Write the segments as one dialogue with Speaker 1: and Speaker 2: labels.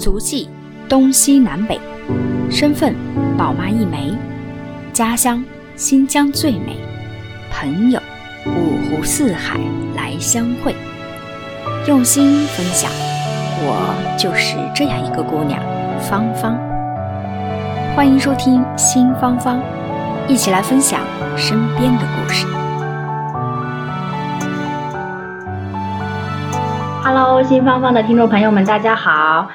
Speaker 1: 足迹东西南北，身份宝妈一枚，家乡新疆最美，朋友五湖四海来相会，用心分享，我就是这样一个姑娘，芳芳。欢迎收听新芳芳，一起来分享身边的故事。
Speaker 2: Hello，新芳芳的听众朋友们，大家好！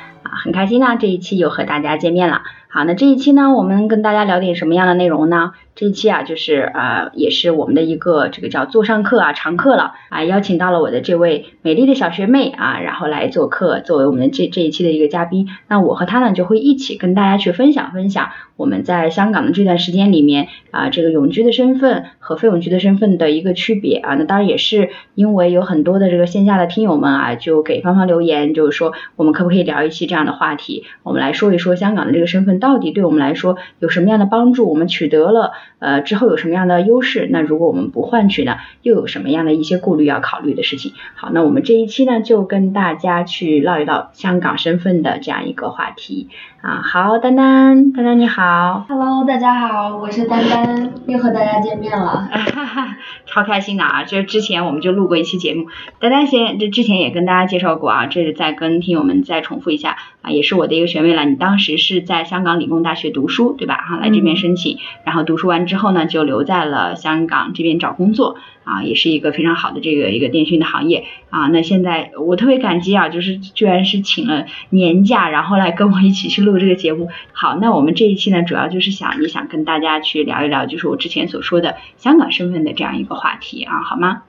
Speaker 2: 很开心呢，这一期又和大家见面了。好，那这一期呢，我们跟大家聊点什么样的内容呢？这一期啊，就是呃，也是我们的一个这个叫座上客啊，常客了啊，邀请到了我的这位美丽的小学妹啊，然后来做客，作为我们的这这一期的一个嘉宾。那我和她呢，就会一起跟大家去分享分享我们在香港的这段时间里面啊，这个永居的身份和非永居的身份的一个区别啊。那当然也是因为有很多的这个线下的听友们啊，就给芳芳留言，就是说我们可不可以聊一期这样的话题，我们来说一说香港的这个身份到底对我们来说有什么样的帮助，我们取得了呃之后有什么样的优势，那如果我们不换取呢，又有什么样的一些顾虑要考虑的事情？好，那我们这一期呢，就跟大家去唠一唠香港身份的这样一个话题啊。好，丹丹，丹丹你好。
Speaker 3: Hello，大家好，我是丹丹，又和大家见面了。
Speaker 2: 哈哈，超开心的啊！这之前我们就录过一期节目，丹丹先这之前也跟大家介绍过啊，这是再跟听友们再重复一下啊，也是我的一个学妹了。你当时是在香港理工大学读书对吧？哈，来这边申请，然后读书完之后呢，就留在了香港这边找工作啊，也是一个非常好的这个一个电讯的行业啊。那现在我特别感激啊，就是居然是请了年假，然后来跟我一起去录这个节目。好，那我们这一期呢，主要就是想也想跟大家去聊一聊，就是我之前所说的香港身份的这样一个话题啊，好吗？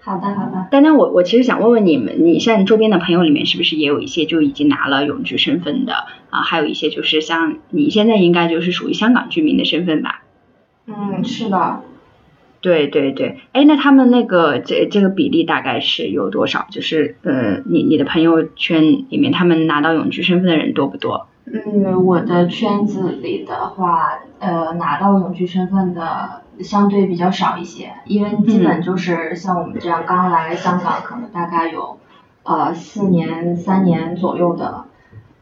Speaker 3: 好的，好的。
Speaker 2: 丹丹，我我其实想问问你们，你像你周边的朋友里面，是不是也有一些就已经拿了永居身份的啊？还有一些就是像你现在应该就是属于香港居民的身份吧？
Speaker 3: 嗯，是的。
Speaker 2: 对对对，哎，那他们那个这这个比例大概是有多少？就是呃，你你的朋友圈里面，他们拿到永居身份的人多不多？
Speaker 3: 嗯，我的圈子里的话，呃，拿到永居身份的相对比较少一些，因为基本就是像我们这样刚来香港，可能大概有呃四年、三年左右的，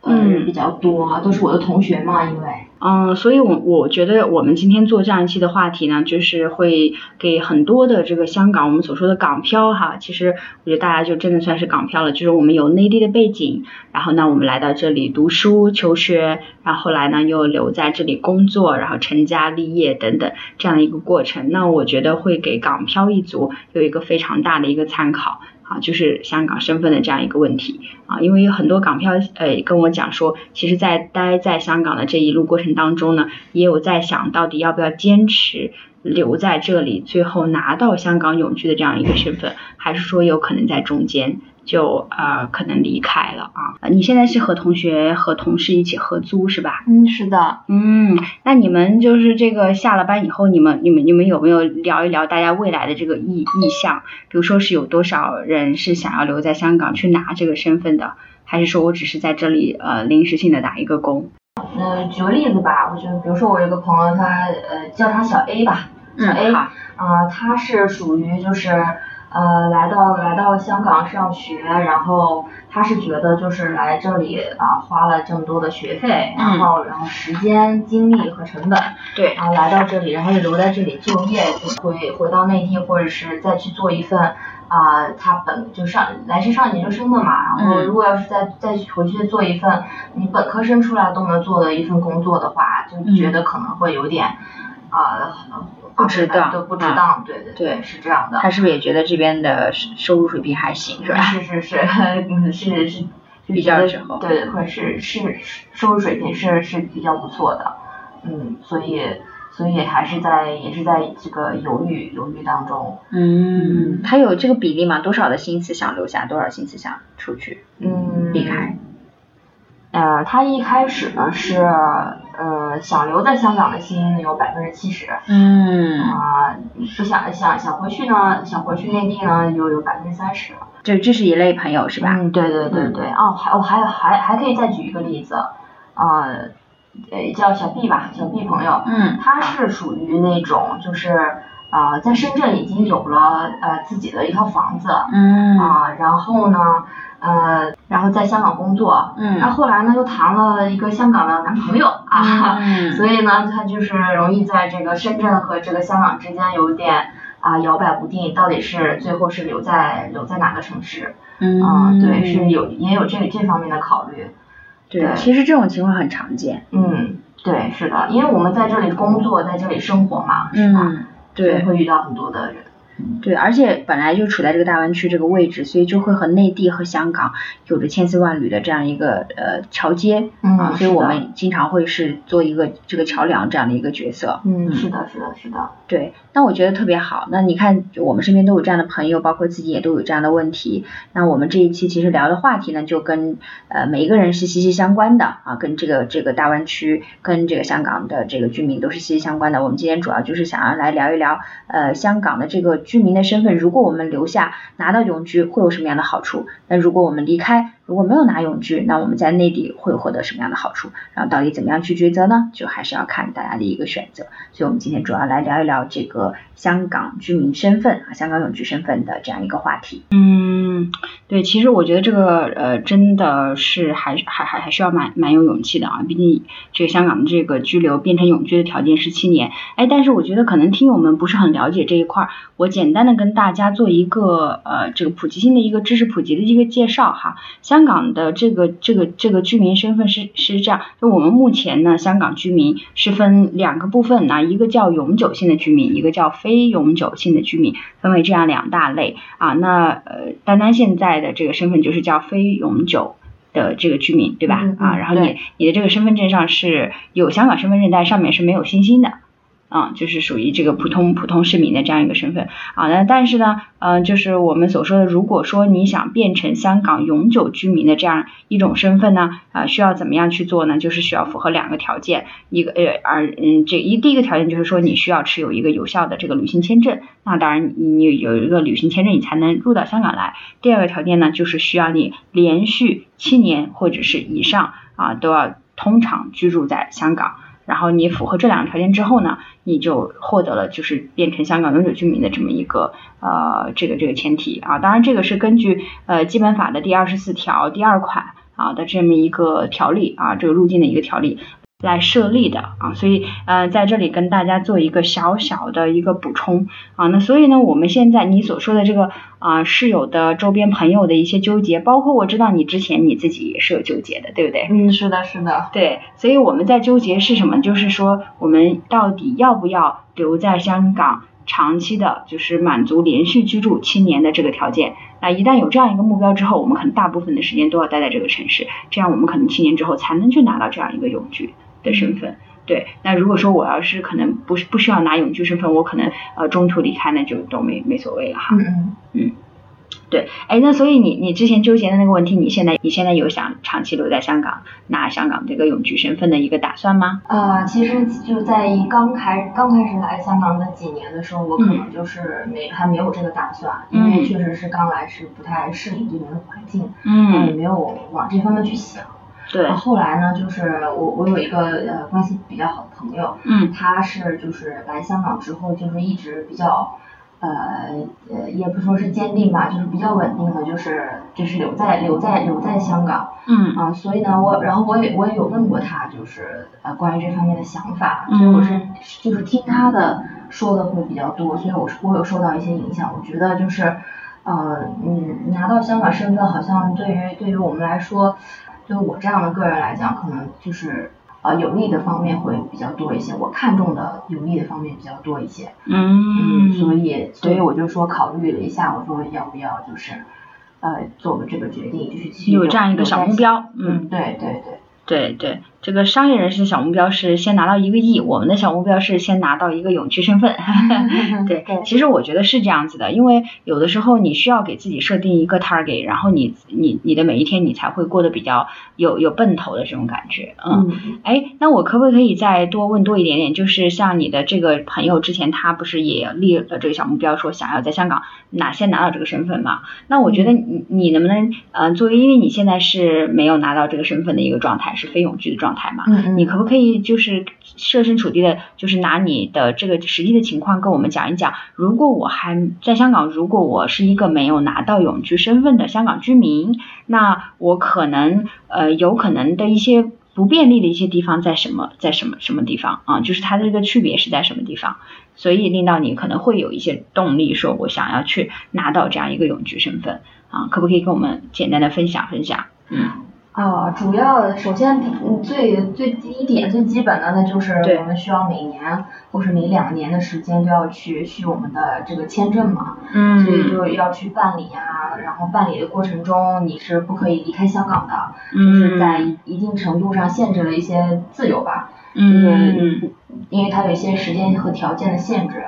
Speaker 3: 呃、
Speaker 2: 嗯
Speaker 3: 比较多，都是我的同学嘛，因为。
Speaker 2: 嗯，所以我我觉得我们今天做这样一期的话题呢，就是会给很多的这个香港我们所说的港漂哈，其实我觉得大家就真的算是港漂了，就是我们有内地的背景，然后呢我们来到这里读书求学，然后后来呢又留在这里工作，然后成家立业等等这样的一个过程，那我觉得会给港漂一族有一个非常大的一个参考。啊，就是香港身份的这样一个问题啊，因为有很多港漂呃跟我讲说，其实，在待在香港的这一路过程当中呢，也有在想到底要不要坚持留在这里，最后拿到香港永居的这样一个身份，还是说有可能在中间就呃可能离开了啊？呃你现在是和同学和同事一起合租是吧？
Speaker 3: 嗯，是的。
Speaker 2: 嗯，那你们就是这个下了班以后，你们你们你们有没有聊一聊大家未来的这个意意向？比如说是有多少人是想要留在香港去拿这个身份的，还是说我只是在这里呃临时性的打一个工？
Speaker 3: 嗯，举个例子吧，我就比如说我有个朋友，他呃叫他小 A 吧，小 A
Speaker 2: 好，
Speaker 3: 啊、他是属于就是呃来到来到香港上学，然后他是觉得就是来这里啊、花了这么多的学费，然后然后时间、精力和成本，
Speaker 2: 对，
Speaker 3: 然后来到这里，然后又留在这里就业，就回回到内地，或者是再去做一份啊、他本就上来是上研究生的嘛，然后
Speaker 2: 嗯
Speaker 3: 如果要是再再回去做一份你本科生出来都能做的一份工作的话，就觉得可能会有点啊、
Speaker 2: 不值当
Speaker 3: 都，不值
Speaker 2: 啊
Speaker 3: 当，对对
Speaker 2: 对
Speaker 3: 是这样的。
Speaker 2: 他是不是也觉得这边的收收入水平还行是吧？
Speaker 3: 是是是，嗯是是，就
Speaker 2: 比较之后
Speaker 3: 对，会是是是收入水平是是比较不错的，嗯，所以所以还是在也是在这个犹豫犹豫当中，
Speaker 2: 嗯，他有这个比例吗？多少的心思想留下，多少心思想出去
Speaker 3: 嗯，
Speaker 2: 离开？
Speaker 3: 呃，他一开始呢是呃想留在香港的心有百分之七十，
Speaker 2: 嗯，
Speaker 3: 啊、不想想想回去呢，想回去内地呢有有百分之三十。
Speaker 2: 这这是一类朋友是吧？
Speaker 3: 嗯，对对对对，哦，还我还有还还可以再举一个例子，啊、呃，叫小 B 吧，小 B 朋友，
Speaker 2: 嗯，
Speaker 3: 他是属于那种就是啊、在深圳已经有了呃自己的一套房子，
Speaker 2: 嗯
Speaker 3: 啊、然后呢，呃，然后在香港工作，
Speaker 2: 嗯
Speaker 3: 然后后来呢又谈了一个香港的男朋友啊，
Speaker 2: 嗯
Speaker 3: 所以呢他就是容易在这个深圳和这个香港之间有点啊摇摆不定，到底是最后是留在留在哪个城市？
Speaker 2: 嗯
Speaker 3: 啊，对，是有也有这这方面的考虑。
Speaker 2: 对，
Speaker 3: 对
Speaker 2: 其实这种情况很常见。
Speaker 3: 嗯，对，是的，因为我们在这里工作，在这里生活嘛，是吧？
Speaker 2: 嗯，对
Speaker 3: 会遇到很多的人。
Speaker 2: 对，而且本来就处在这个大湾区这个位置，所以就会和内地和香港有着千丝万缕的这样一个呃桥接
Speaker 3: 嗯
Speaker 2: 啊，所以我们经常会是做一个这个桥梁这样的一个角色。
Speaker 3: 嗯，是的，是的，是的。
Speaker 2: 对，那我觉得特别好。那你看，我们身边都有这样的朋友，包括自己也都有这样的问题。那我们这一期其实聊的话题呢，就跟呃每一个人是息息相关的啊，跟这个这个大湾区，跟这个香港的这个居民都是息息相关的。我们今天主要就是想要来聊一聊，呃，香港的这个居民的身份，如果我们留下拿到永居会有什么样的好处？那如果我们离开，如果没有拿永居，那我们在内地会获得什么样的好处？然后到底怎么样去抉择呢？就还是要看大家的一个选择。所以我们今天主要来聊一聊这个香港居民身份啊，香港永居身份的这样一个话题。嗯，嗯对，其实我觉得这个呃真的是还还还还需要蛮蛮有勇气的啊，毕竟这个香港的这个居留变成永居的条件是七年，哎，但是我觉得可能听友们不是很了解这一块儿，我简单的跟大家做一个呃这个普及性的一个知识普及的一个介绍哈。香港的这个这个这个居民身份是是这样，就我们目前呢，香港居民是分两个部分呢，一个叫永久性的居民，一个叫非永久性的居民，分为这样两大类啊。那呃，丹丹现在的这个身份就是叫非永久。的这个居民对吧？
Speaker 3: 嗯嗯
Speaker 2: 啊，然后你你的这个身份证上是有香港身份证，但上面是没有星星的。啊，就是属于这个普通普通市民的这样一个身份啊。那但是呢，嗯、就是我们所说的，如果说你想变成香港永久居民的这样一种身份呢，啊，需要怎么样去做呢？就是需要符合两个条件，一个呃，而嗯，这一第一个条件就是说你需要持有一个有效的这个旅行签证，那当然你你有一个旅行签证，你才能入到香港来。第二个条件呢，就是需要你连续七年或者是以上啊，都要通常居住在香港。然后你符合这两个条件之后呢，你就获得了就是变成香港永久居民的这么一个呃这个这个前提啊。当然这个是根据呃基本法的第二十四条第二款啊的这么一个条例啊，这个入境的一个条例。来设立的啊，所以呃在这里跟大家做一个小小的一个补充啊，那所以呢，我们现在你所说的这个啊室友的周边朋友的一些纠结，包括我知道你之前你自己也是有纠结的，对不对？
Speaker 3: 嗯，是的，是的。
Speaker 2: 对，所以我们在纠结是什么？就是说，我们到底要不要留在香港长期的，就是满足连续居住七年的这个条件？那一旦有这样一个目标之后，我们可能大部分的时间都要待在这个城市，这样我们可能七年之后才能去拿到这样一个永居的身份。对，那如果说我要是可能不是不需要拿永居身份，我可能呃中途离开，那就都没没所谓了哈。
Speaker 3: 嗯嗯。
Speaker 2: 对，哎，那所以你你之前纠结的那个问题，你现在你现在有想长期留在香港拿香港这个永居身份的一个打算吗？
Speaker 3: 呃，其实就在一刚开刚开始来香港的几年的时候，我可能就是没、还没有这个打算，因为
Speaker 2: 嗯
Speaker 3: 确实是刚来是不太适应这边的环境，嗯也
Speaker 2: 嗯，
Speaker 3: 没有往这方面去想。
Speaker 2: 对。
Speaker 3: 呃，后来呢，就是我我有一个呃关系比较好的朋友，
Speaker 2: 嗯。
Speaker 3: 他是就是来香港之后就是一直比较。呃呃，也不说是坚定吧，就是比较稳定的，就是就是留在留在留在香港，
Speaker 2: 嗯。
Speaker 3: 啊，所以呢，我然后我也我也有问过他，就是呃关于这方面的想法，
Speaker 2: 嗯。
Speaker 3: 所以我是就是听他的说的会比较多，所以我是我有受到一些影响，我觉得就是呃嗯拿到香港身份好像对于对于我们来说，对于我这样的个人来讲，可能就是呃有利的方面会比较多一些，我看重的有利的方面比较多一些，
Speaker 2: 嗯，
Speaker 3: 所以所以我就说考虑了一下，我说要不要就是呃做个这个决定，就是去
Speaker 2: 有这样一个小目标，嗯，
Speaker 3: 嗯，对对对。
Speaker 2: 对对，这个商业人士的小目标是先拿到一个亿，我们的小目标是先拿到一个永居身份。对，
Speaker 3: 对
Speaker 2: 其实我觉得是这样子的，因为有的时候你需要给自己设定一个 target，然后你你你的每一天你才会过得比较有有奔头的这种感觉，嗯。
Speaker 3: 嗯
Speaker 2: 哎，那我可不可以再多问多一点点？就是像你的这个朋友之前他不是也立了这个小目标，说想要在香港哪先拿到这个身份嘛？那我觉得你你能不能呃作为因为你现在是没有拿到这个身份的一个状态，是非永居的状态。状态嘛。
Speaker 3: 嗯嗯。
Speaker 2: 你可不可以就是设身处地的，就是拿你的这个实际的情况跟我们讲一讲？如果我还在香港，如果我是一个没有拿到永居身份的香港居民，那我可能呃有可能的一些不便利的一些地方在什么在什么什么地方啊？就是它的这个区别是在什么地方？所以令到你可能会有一些动力，说我想要去拿到这样一个永居身份啊，可不可以跟我们简单的分享分享？嗯。
Speaker 3: 啊，主要首先第最最第一点最基本的，那就是我们需要每年或是每两年的时间都要去续我们的这个签证嘛，
Speaker 2: 嗯，
Speaker 3: 所以就要去办理啊，然后办理的过程中你是不可以离开香港的，就是在一定程度上限制了一些自由吧，就是因为它有一些时间和条件的限制。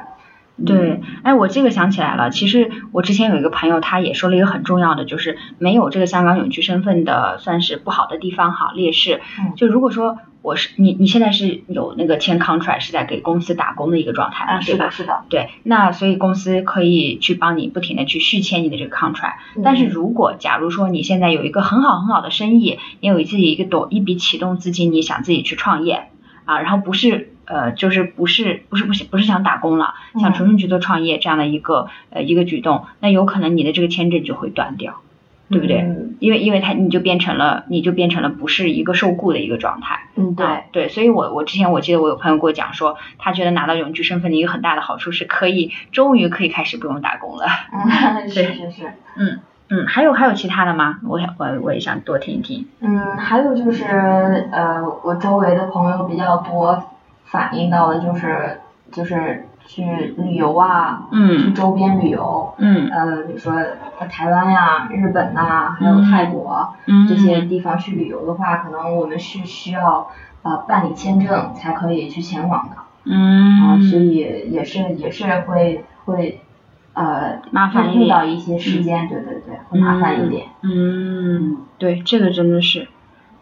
Speaker 2: 对，哎，我这个想起来了，其实我之前有一个朋友，他也说了一个很重要的，就是没有这个香港永居身份的，算是不好的地方哈，劣势。
Speaker 3: 嗯。
Speaker 2: 就如果说我是你，你现在是有那个签 contract 是在给公司打工的一个状态，
Speaker 3: 啊，是的？是的。
Speaker 2: 对，那所以公司可以去帮你不停的去续签你的这个 contract。但是如果假如说你现在有一个很好很好的生意，你有自己一个多一笔启动资金，你想自己去创业啊，然后不是。呃，就是不是不是不是不是想打工了，想纯纯去做创业这样的一个呃一个举动，那有可能你的这个签证就会断掉，对不对？因为因为他你就变成了你就变成了不是一个受雇的一个状态。
Speaker 3: 嗯，对
Speaker 2: 对，所以我我之前我记得我有朋友跟我讲说，他觉得拿到永居身份的一个很大的好处是可以终于可以开始不用打工了。
Speaker 3: 嗯，是是是。
Speaker 2: 嗯嗯，还有还有其他的吗？我想我我也想多听一听。
Speaker 3: 嗯，还有就是呃，我周围的朋友比较多。反映到的就是就是去旅游啊，
Speaker 2: 嗯，
Speaker 3: 去周边旅游，
Speaker 2: 嗯，
Speaker 3: 呃，比如说台湾呀、日本呐，还有泰国，
Speaker 2: 嗯，
Speaker 3: 这些地方去旅游的话，可能我们是需要呃办理签证才可以去前往的，
Speaker 2: 嗯，
Speaker 3: 啊，所以也是也是会会呃
Speaker 2: 麻烦
Speaker 3: 用到一些时间，对对对，会麻烦一点，
Speaker 2: 嗯，对，这个真的是。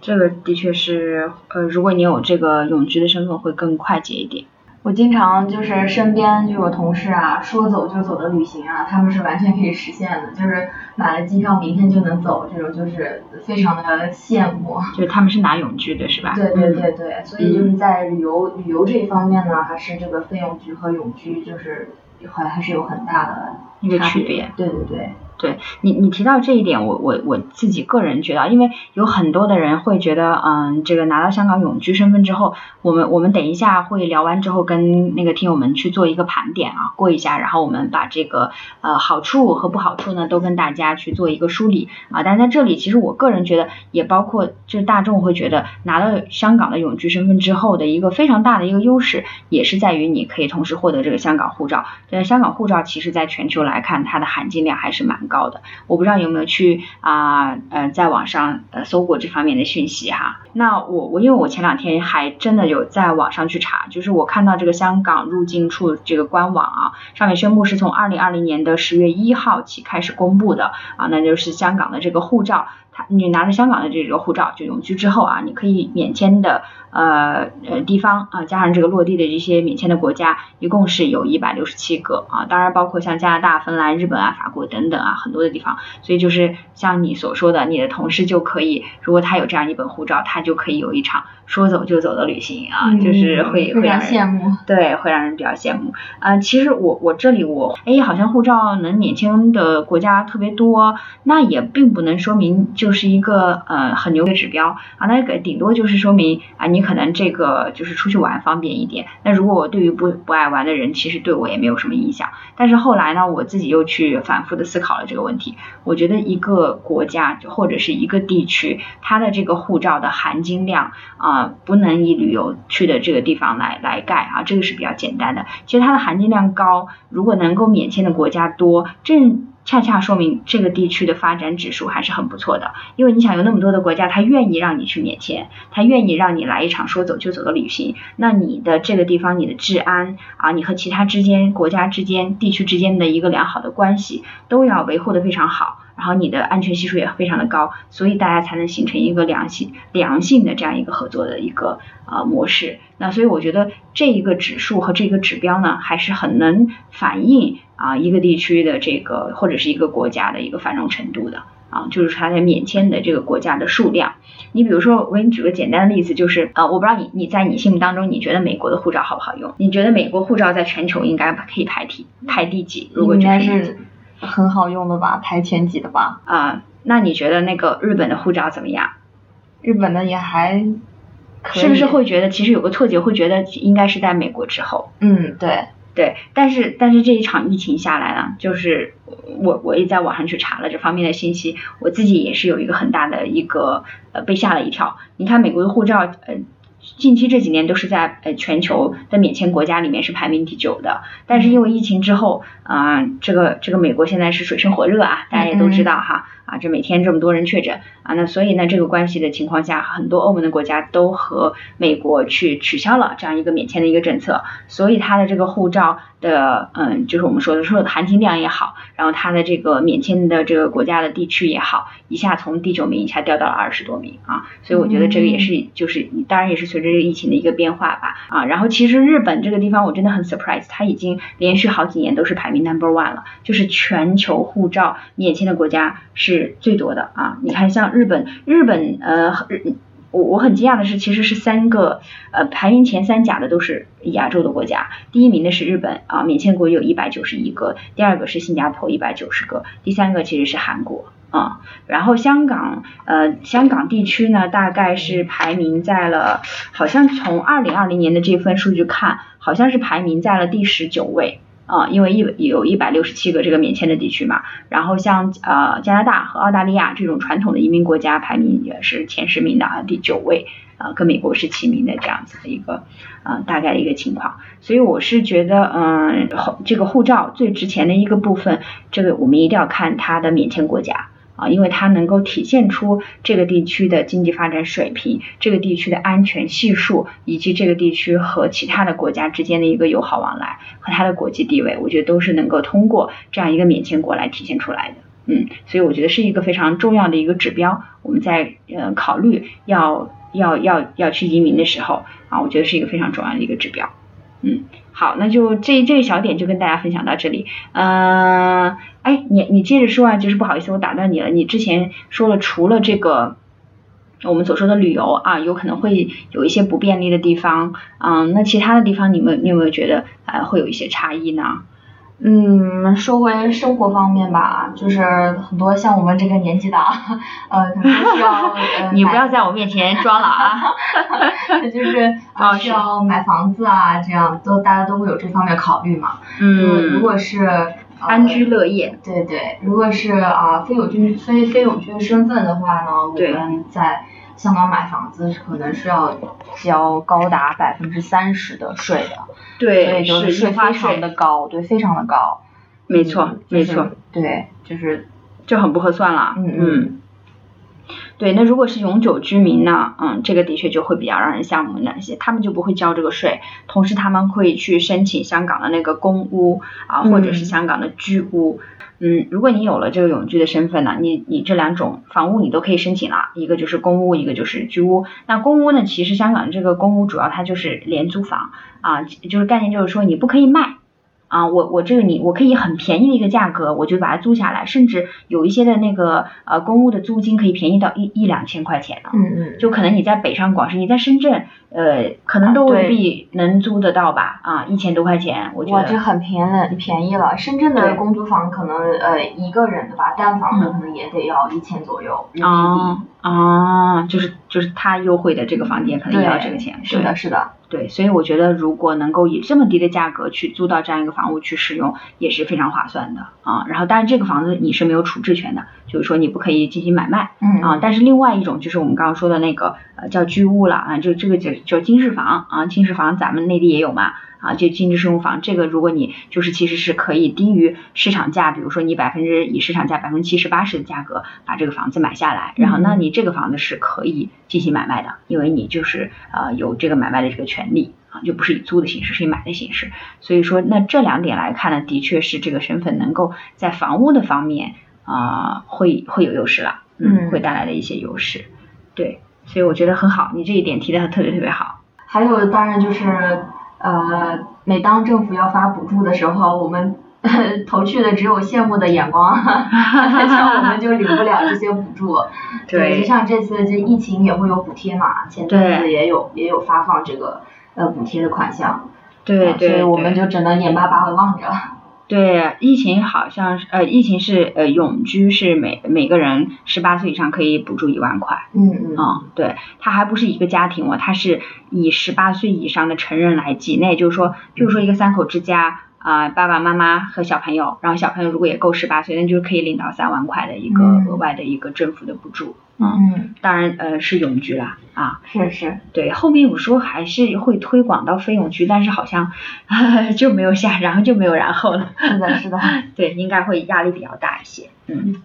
Speaker 2: 这个的确是，呃，如果你有这个永居的身份，会更快捷一点。
Speaker 3: 我经常就是身边就有同事啊，说走就走的旅行啊，他们是完全可以实现的，就是买了机票明天就能走，这种就是非常的羡慕。
Speaker 2: 就是他们是拿永居的是吧？
Speaker 3: 对对对对，所以就是在旅游旅游这一方面呢，还是这个费用居和永居就是还还是有很大的
Speaker 2: 一个区别。
Speaker 3: 对对对。
Speaker 2: 对你，你提到这一点，我我我自己个人觉得，因为有很多的人会觉得，嗯，这个拿到香港永居身份之后，我们我们等一下会聊完之后，跟那个听友们去做一个盘点啊，过一下，然后我们把这个呃好处和不好处呢，都跟大家去做一个梳理啊。但在这里，其实我个人觉得，也包括就是大众会觉得，拿到香港的永居身份之后的一个非常大的一个优势，也是在于你可以同时获得这个香港护照。对，香港护照其实在全球来看，它的含金量还是蛮。高的，我不知道有没有去啊呃在网上呃搜过这方面的讯息哈。那我我因为我前两天还真的有在网上去查，就是我看到这个香港入境处这个官网啊，上面宣布是从二零二零年的十月一号起开始公布的啊，那就是香港的这个护照。你拿着香港的这个护照就永居之后啊，你可以免签的呃呃地方啊，加上这个落地的这些免签的国家，一共是有一百六十七个啊，当然包括像加拿大、芬兰、日本啊、法国等等啊很多的地方，所以就是像你所说的，你的同事就可以，如果他有这样一本护照，他就可以有一场说走就走的旅行啊，就是会会
Speaker 3: 让人羡慕，
Speaker 2: 对，会让人比较羡慕啊。其实我我这里我哎，好像护照能免签的国家特别多，那也并不能说明就。就是一个呃很牛的指标啊，那个顶多就是说明啊，你可能这个就是出去玩方便一点。那如果我对于不不爱玩的人，其实对我也没有什么影响。但是后来呢，我自己又去反复的思考了这个问题。我觉得一个国家或者是一个地区，它的这个护照的含金量啊，不能以旅游去的这个地方来来盖啊，这个是比较简单的。其实它的含金量高，如果能够免签的国家多，正。恰恰说明这个地区的发展指数还是很不错的，因为你想有那么多的国家，他愿意让你去免签，他愿意让你来一场说走就走的旅行，那你的这个地方你的治安啊，你和其他之间国家之间、地区之间的一个良好的关系都要维护的非常好，然后你的安全系数也非常的高，所以大家才能形成一个良性良性的这样一个合作的一个呃模式。那所以我觉得这一个指数和这个指标呢，还是很能反映。啊，一个地区的这个或者是一个国家的一个繁荣程度的啊，就是它的免签的这个国家的数量。你比如说，我给你举个简单的例子，就是呃，我不知道你你在你心目当中，你觉得美国的护照好不好用？你觉得美国护照在全球应该可以排第排第几？如果就是
Speaker 3: 很好用的吧，排前几的吧。
Speaker 2: 啊、那你觉得那个日本的护照怎么样？
Speaker 3: 日本的也还可以，
Speaker 2: 是不是？会觉得其实有个错觉，会觉得应该是在美国之后？
Speaker 3: 嗯，对，
Speaker 2: 对，但是但是这一场疫情下来呢，就是我我也在网上去查了这方面的信息，我自己也是有一个很大的一个呃被吓了一跳。你看美国的护照，呃，近期这几年都是在呃全球的免签国家里面是排名第九的，但是因为疫情之后，啊、这个这个美国现在是水深火热啊，大家也都知道哈，啊，这每天这么多人确诊啊，那所以呢，这个关系的情况下，很多欧盟的国家都和美国去取消了这样一个免签的一个政策，所以它的这个护照的，嗯，就是我们说的说的含金量也好，然后它的这个免签的这个国家的地区也好，一下从第九名一下掉到了二十多名啊，所以我觉得这个也是，就是当然也是随着这个疫情的一个变化吧啊，然后其实日本这个地方我真的很 surprise，它已经连续好几年都是排名 number one 了，就是全球护照免签的国家是是最多的啊，你看像日本，日本呃日我我很惊讶的是，其实是三个呃排名前三甲的都是亚洲的国家，第一名的是日本啊，免签国有一百九十一个，第二个是新加坡一百九十个，第三个其实是韩国啊，然后香港呃香港地区呢大概是排名在了，好像从二零二零年的这份数据看，好像是排名在了第十九位。啊，因为一有一百六十七个这个免签的地区嘛，然后像呃加拿大和澳大利亚这种传统的移民国家排名也是前十名的啊，第九位，啊跟美国是齐名的这样子的一个呃大概的一个情况，所以我是觉得嗯后这个护照最值钱的一个部分，这个我们一定要看它的免签国家。啊，因为它能够体现出这个地区的经济发展水平、这个地区的安全系数，以及这个地区和其他的国家之间的一个友好往来和它的国际地位，我觉得都是能够通过这样一个免签国来体现出来的。嗯，所以我觉得是一个非常重要的一个指标。我们在呃考虑要要要要去移民的时候啊，我觉得是一个非常重要的一个指标。嗯，好，那就这这一小点就跟大家分享到这里。嗯、哎，你你接着说啊，就是不好意思，我打断你了。你之前说了，除了这个我们所说的旅游啊，有可能会有一些不便利的地方，嗯，那其他的地方你们你有没有觉得呃会有一些差异呢？
Speaker 3: 嗯，说回生活方面吧，就是很多像我们这个年纪的，呃，可能需要呃，
Speaker 2: 你不要在我面前装了啊！
Speaker 3: 就是 呃需要买房子啊，这样都大家都会有这方面考虑嘛。嗯如
Speaker 2: 嗯，
Speaker 3: 果是、呃、
Speaker 2: 安居乐业，
Speaker 3: 对对，如果是啊、非永居非非永居身份的话呢，我们在香港买房子可能是要交高达百分之三十的税的，对所
Speaker 2: 对，
Speaker 3: 以就是税非常，的高，对，非常的高。
Speaker 2: 没错
Speaker 3: 嗯就是
Speaker 2: 没错，
Speaker 3: 对，就是
Speaker 2: 就很不合算了。
Speaker 3: 嗯
Speaker 2: 嗯。对，那如果是永久居民呢，嗯，这个的确就会比较让人羡慕那些，他们就不会交这个税，同时他们会去申请香港的那个公屋啊，或者是
Speaker 3: 嗯
Speaker 2: 香港的居屋。嗯，嗯如果你有了这个永居的身份呢，你你这两种房屋你都可以申请了，一个就是公屋，一个就是居屋。那公屋呢，其实香港这个公屋主要它就是廉租房啊，就是概念就是说你不可以卖。啊，我我这个你我可以很便宜的一个价格，我就把它租下来，甚至有一些的那个呃公屋的租金可以便宜到一一两千块钱呢。
Speaker 3: 嗯嗯，
Speaker 2: 就可能你在北上广深，你在深圳，呃，可能都未必能租得到吧？啊，一千多块钱，我觉得
Speaker 3: 哇，这。很便宜便宜了。深圳的公租房可能呃一个人的吧，单房的
Speaker 2: 嗯
Speaker 3: 可能也得要一千左右人民币。
Speaker 2: 啊啊，就是就是他优惠的这个房间可能也要这个钱，
Speaker 3: 是的，是的。
Speaker 2: 对，所以我觉得如果能够以这么低的价格去租到这样一个房屋去使用，也是非常划算的啊。然后，当然这个房子你是没有处置权的，就是说你不可以进行买卖
Speaker 3: 嗯
Speaker 2: 啊。但是另外一种就是我们刚刚说的那个呃叫居屋了啊，就这个叫叫经适房啊，经适房咱们内地也有嘛。啊，就经济适用房，这个如果你就是其实是可以低于市场价，比如说你百分之以市场价百分之七十八十的价格把这个房子买下来，然后那
Speaker 3: 嗯
Speaker 2: 你这个房子是可以进行买卖的，因为你就是呃有这个买卖的这个权利啊，就不是以租的形式，是以买的形式。所以说，那这两点来看呢，的确是这个身份能够在房屋的方面啊、会会有优势了，
Speaker 3: 嗯
Speaker 2: 会带来的一些优势。对，所以我觉得很好，你这一点提的特别特别好。
Speaker 3: 还有当然就是呃，每当政府要发补助的时候，我们 投去的只有羡慕的眼光，像我们就领不了这些补助。
Speaker 2: 对，
Speaker 3: 就像这次这疫情也会有补贴嘛，前阵子也有也有发放这个呃补贴的款项。
Speaker 2: 对对。
Speaker 3: 所以我们就只能眼巴巴的望着。
Speaker 2: 对，疫情好像是呃，疫情是呃永居是每每个人十八岁以上可以补助一万块。
Speaker 3: 嗯嗯。
Speaker 2: 嗯，对，它还不是一个家庭哦，它是以十八岁以上的成人来计，那也就是说，比如说一个三口之家。啊，爸爸妈妈和小朋友，然后小朋友如果也够十八岁，那就是可以领到三万块的一个额外的一个政府的补助。
Speaker 3: 嗯，
Speaker 2: 当然呃是永居啦，啊，
Speaker 3: 是是，
Speaker 2: 对，后面有时候还是会推广到非永居，但是好像 就没有下，然后就没有然后了。
Speaker 3: 是的，是的，
Speaker 2: 对，应该会压力比较大一些。嗯。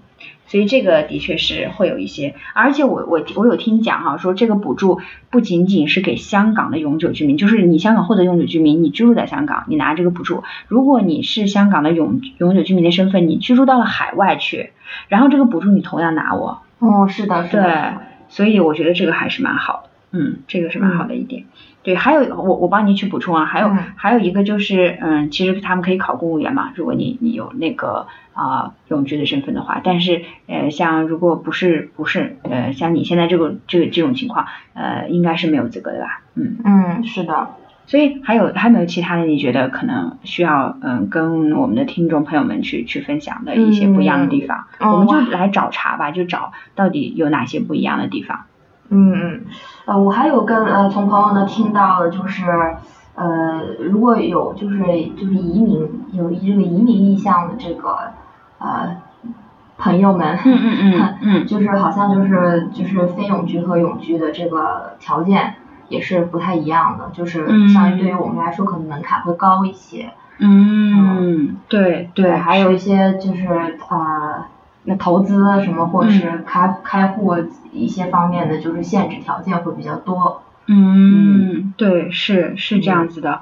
Speaker 2: 所以这个的确是会有一些，而且我我我有听讲哈，说这个补助不仅仅是给香港的永久居民，就是你香港获得永久居民，你居住在香港，你拿这个补助。如果你是香港的永永久居民的身份，你居住到了海外去，然后这个补助你同样拿我。
Speaker 3: 哦，是的，是的。
Speaker 2: 对，所以我觉得这个还是蛮好的，嗯，这个是蛮好的一点。对，还有我我帮你去补充啊，还有还有一个就是，嗯，其实他们可以考公务员嘛，如果你你有那个啊永居的身份的话，但是呃像如果不是不是呃像你现在这个这个这种情况，呃应该是没有资格的吧？
Speaker 3: 嗯嗯是的，
Speaker 2: 所以还有还有没有其他的你觉得可能需要嗯跟我们的听众朋友们去去分享的一些不一样的地方？我们就来找茬吧，就找到底有哪些不一样的地方。
Speaker 3: 嗯嗯，呃，我还有跟呃从朋友那听到的，就是呃如果有就是就是移民有这个移民意向的这个呃朋友们，
Speaker 2: 嗯嗯嗯嗯，
Speaker 3: 就是好像就是就是非永居和永居的这个条件也是不太一样的，就是相对于我们来说可能门槛会高一些。
Speaker 2: 嗯，对
Speaker 3: 对，还有一些就是呃。那投资什么，或者是开开户一些方面的，就是限制条件会比较多。
Speaker 2: 嗯，对，是是这样子的。嗯，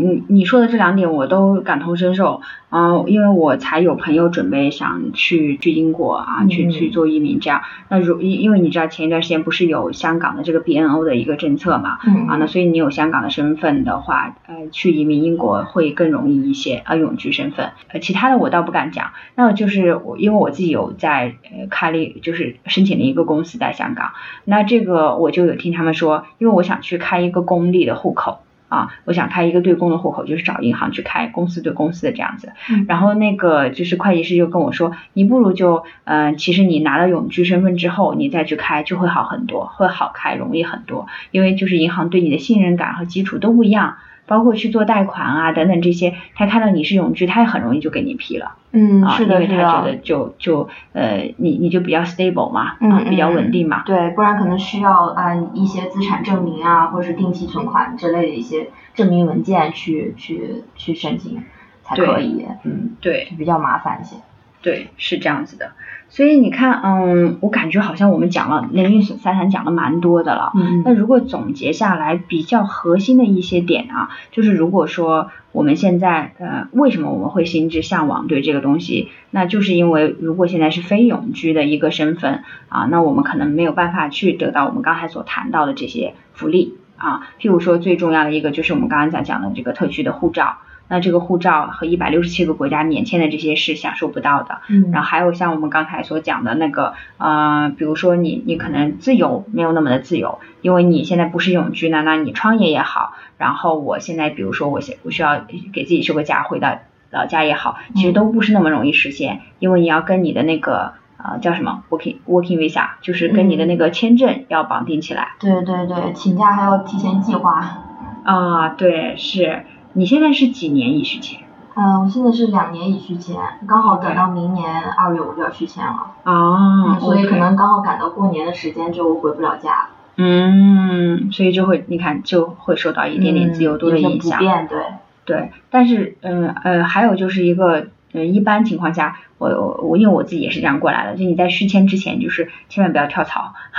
Speaker 2: 你你说的这两点我都感同身受。嗯，因为我才有朋友准备想去去英国啊，去去做移民这样。那如因因为你知道前一段时间不是有香港的这个 BNO 的一个政策嘛？
Speaker 3: 嗯。
Speaker 2: 啊，那所以你有香港的身份的话，呃，去移民英国会更容易一些啊，永居身份。呃，其他的我倒不敢讲。那就是我因为我自己有在呃开了，就是申请了一个公司在香港。那这个我就有听他们说，因为我想去开一个公立的户口。啊，我想开一个对公的户口，就是找银行去开公司对公司的这样子。然后那个就是会计师就跟我说，你不如就嗯，其实你拿到永居身份之后，你再去开就会好很多，会好开，容易很多。因为就是银行对你的信任感和基础都不一样。包括去做贷款啊等等这些，他看到你是永居，他也很容易就给你批了。
Speaker 3: 嗯，是
Speaker 2: 的，因为他觉得就就呃你你就比较 stable 嘛，啊比较稳定嘛。
Speaker 3: 对，不然可能需要按一些资产证明啊，或者是定期存款之类的一些证明文件去去去申请才可以。
Speaker 2: 嗯，对，
Speaker 3: 比较麻烦一些。
Speaker 2: 对，是这样子的。所以你看，嗯，我感觉好像我们讲了零零散散讲了蛮多的了。
Speaker 3: 嗯。
Speaker 2: 那如果总结下来，比较核心的一些点啊，就是如果说我们现在呃，为什么我们会心之向往对这个东西，那就是因为如果现在是非永居的一个身份啊，那我们可能没有办法去得到我们刚才所谈到的这些福利啊。譬如说最重要的一个就是我们刚刚在讲的这个特区的护照。那这个护照和一百六十七个国家免签的这些是享受不到的。
Speaker 3: 嗯。
Speaker 2: 然后还有像我们刚才所讲的那个，呃，比如说你你可能自由没有那么的自由，因为你现在不是永居呢，那你创业也好，然后我现在比如说我现我需要给自己休个假回到老家也好，其实都不是那么容易实现，因为你要跟你的那个呃叫什么 working working visa，就是跟你的那个签证要绑定起来。
Speaker 3: 对对对，请假还要提前计划。
Speaker 2: 啊，对是。你现在是几年已续签？
Speaker 3: 嗯，我现在是两年已续签，刚好等到明年二月我就要续签了。
Speaker 2: 哦，
Speaker 3: 所以可能刚好赶到过年的时间就回不了家。
Speaker 2: 嗯，所以就会你看就会受到一点点自由度的影响不变。
Speaker 3: 对。
Speaker 2: 对，但是嗯呃还有就是一个呃一般情况下，我我因为我自己也是这样过来的，就你在续签之前就是千万不要跳槽，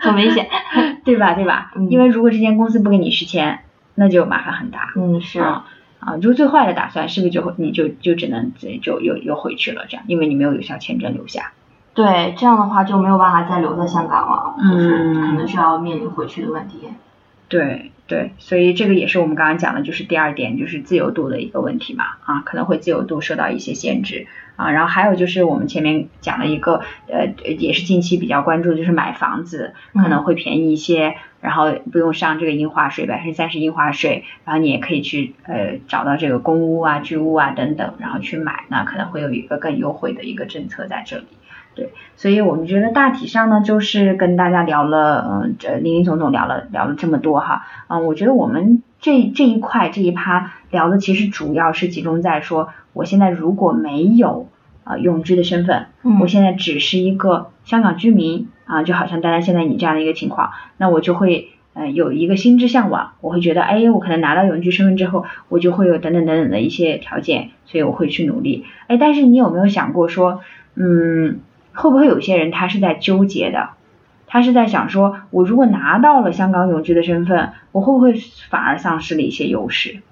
Speaker 3: 很危险，
Speaker 2: 对吧对吧？因为如果这间公司不给你续签。那就麻烦很大。
Speaker 3: 嗯，是
Speaker 2: 啊，啊，就最坏的打算是不是就你就就只能就又又回去了这样，因为你没有有效签证留下。
Speaker 3: 对，这样的话就没有办法再留在香港了，就是可能需要面临回去的问题。
Speaker 2: 对对，所以这个也是我们刚刚讲的，就是第二点，就是自由度的一个问题嘛，啊，可能会自由度受到一些限制啊。然后还有就是我们前面讲了一个，呃，也是近期比较关注，就是买房子可能会便宜一些，然后不用上这个印花税，百分之三十印花税，然后你也可以去呃找到这个公屋啊、居屋啊等等，然后去买，那可能会有一个更优惠的一个政策在这里。对，所以我们觉得大体上呢，就是跟大家聊了，嗯，这林林总总聊了聊了这么多哈，嗯，我觉得我们这这一块这一趴聊的其实主要是集中在说，我现在如果没有呃永居的身份，我现在只是一个香港居民啊，就好像大家现在你这样的一个情况，那我就会呃有一个心之向往，我会觉得，哎，我可能拿到永居身份之后，我就会有等等等等的一些条件，所以我会去努力，哎，但是你有没有想过说，嗯？会不会有些人他是在纠结的？他是在想说，我如果拿到了香港永居的身份，我会不会反而丧失了一些优势？